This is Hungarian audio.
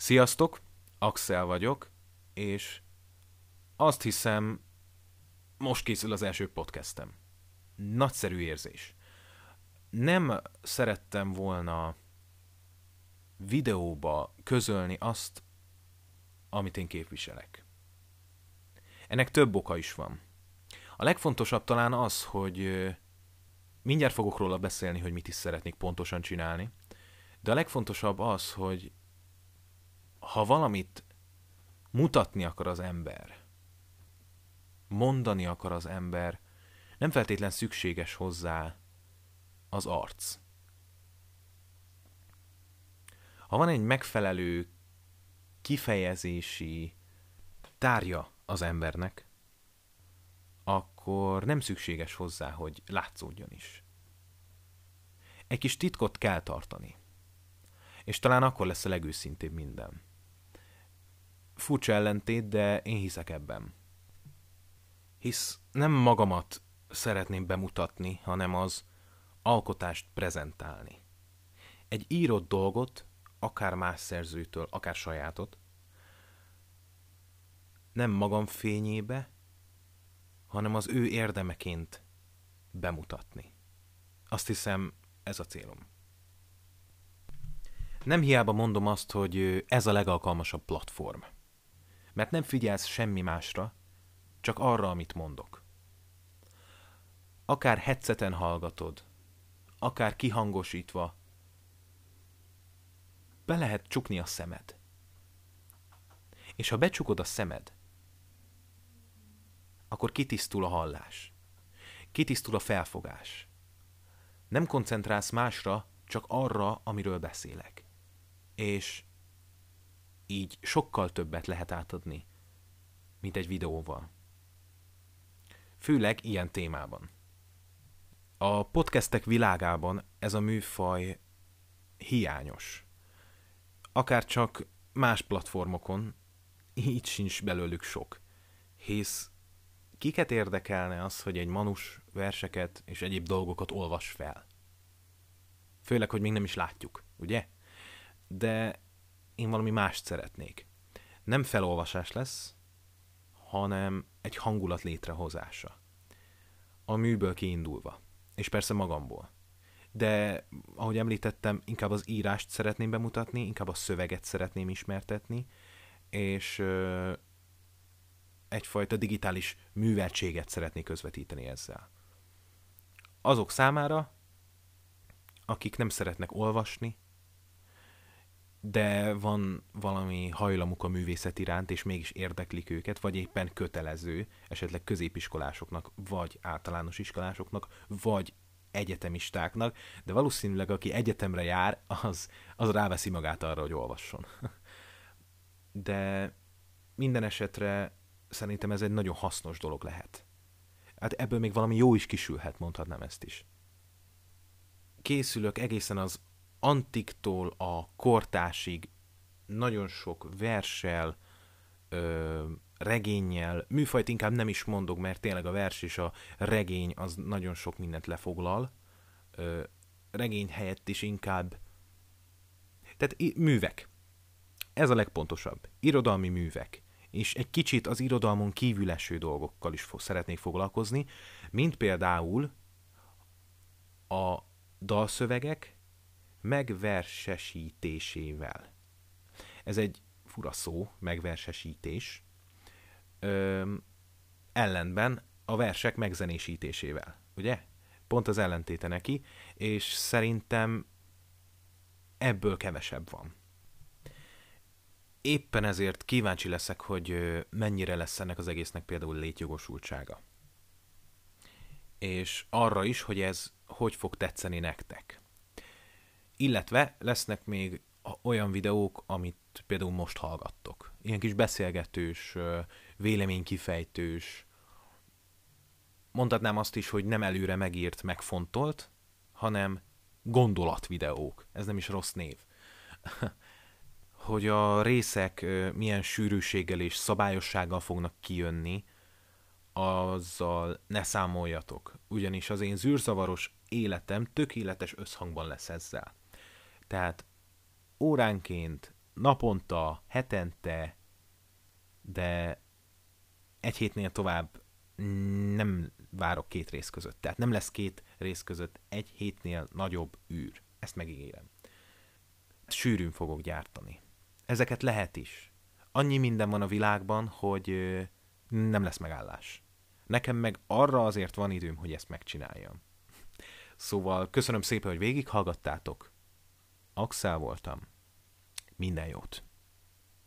Sziasztok, Axel vagyok, és azt hiszem, most készül az első podcastem. Nagyszerű érzés. Nem szerettem volna videóba közölni azt, amit én képviselek. Ennek több oka is van. A legfontosabb talán az, hogy mindjárt fogok róla beszélni, hogy mit is szeretnék pontosan csinálni, de a legfontosabb az, hogy ha valamit mutatni akar az ember, mondani akar az ember, nem feltétlen szükséges hozzá az arc. Ha van egy megfelelő kifejezési tárja az embernek, akkor nem szükséges hozzá, hogy látszódjon is. Egy kis titkot kell tartani. És talán akkor lesz a legőszintébb minden. Furcsa ellentét, de én hiszek ebben. Hisz nem magamat szeretném bemutatni, hanem az alkotást prezentálni. Egy írott dolgot, akár más szerzőtől, akár sajátot, nem magam fényébe, hanem az ő érdemeként bemutatni. Azt hiszem, ez a célom. Nem hiába mondom azt, hogy ez a legalkalmasabb platform. Mert nem figyelsz semmi másra, csak arra, amit mondok. Akár headseten hallgatod, akár kihangosítva, be lehet csukni a szemed. És ha becsukod a szemed, akkor kitisztul a hallás. Kitisztul a felfogás. Nem koncentrálsz másra, csak arra, amiről beszélek. És így sokkal többet lehet átadni, mint egy videóval. Főleg ilyen témában. A podcastek világában ez a műfaj hiányos. Akár csak más platformokon, így sincs belőlük sok. Hisz kiket érdekelne az, hogy egy manus verseket és egyéb dolgokat olvas fel? Főleg, hogy még nem is látjuk, ugye? De én valami mást szeretnék. Nem felolvasás lesz, hanem egy hangulat létrehozása. A műből kiindulva. És persze magamból. De, ahogy említettem, inkább az írást szeretném bemutatni, inkább a szöveget szeretném ismertetni, és ö, egyfajta digitális műveltséget szeretnék közvetíteni ezzel. Azok számára, akik nem szeretnek olvasni, de van valami hajlamuk a művészet iránt, és mégis érdeklik őket, vagy éppen kötelező, esetleg középiskolásoknak, vagy általános iskolásoknak, vagy egyetemistáknak, de valószínűleg aki egyetemre jár, az, az ráveszi magát arra, hogy olvasson. De minden esetre szerintem ez egy nagyon hasznos dolog lehet. Hát ebből még valami jó is kisülhet, mondhatnám ezt is. Készülök egészen az antiktól a kortásig nagyon sok versel, ö, regényel, műfajt inkább nem is mondok, mert tényleg a vers és a regény az nagyon sok mindent lefoglal. Ö, regény helyett is inkább tehát művek. Ez a legpontosabb. Irodalmi művek. És egy kicsit az irodalmon kívül eső dolgokkal is fog, szeretnék foglalkozni, mint például a dalszövegek, megversesítésével. Ez egy fura szó, megversesítés. Ö, ellenben a versek megzenésítésével, ugye? Pont az ellentéte neki, és szerintem ebből kevesebb van. Éppen ezért kíváncsi leszek, hogy mennyire lesz ennek az egésznek például létjogosultsága. És arra is, hogy ez hogy fog tetszeni nektek. Illetve lesznek még olyan videók, amit például most hallgattok. Ilyen kis beszélgetős, véleménykifejtős, mondhatnám azt is, hogy nem előre megírt, megfontolt, hanem gondolatvideók. Ez nem is rossz név. hogy a részek milyen sűrűséggel és szabályossággal fognak kijönni, azzal ne számoljatok. Ugyanis az én zűrzavaros életem tökéletes összhangban lesz ezzel. Tehát óránként naponta, hetente, de egy hétnél tovább nem várok két rész között. Tehát nem lesz két rész között egy hétnél nagyobb űr. Ezt megígérem. Sűrűn fogok gyártani. Ezeket lehet is. Annyi minden van a világban, hogy nem lesz megállás. Nekem meg arra azért van időm, hogy ezt megcsináljam. Szóval köszönöm szépen, hogy végighallgattátok. Axel voltam. Minden jót!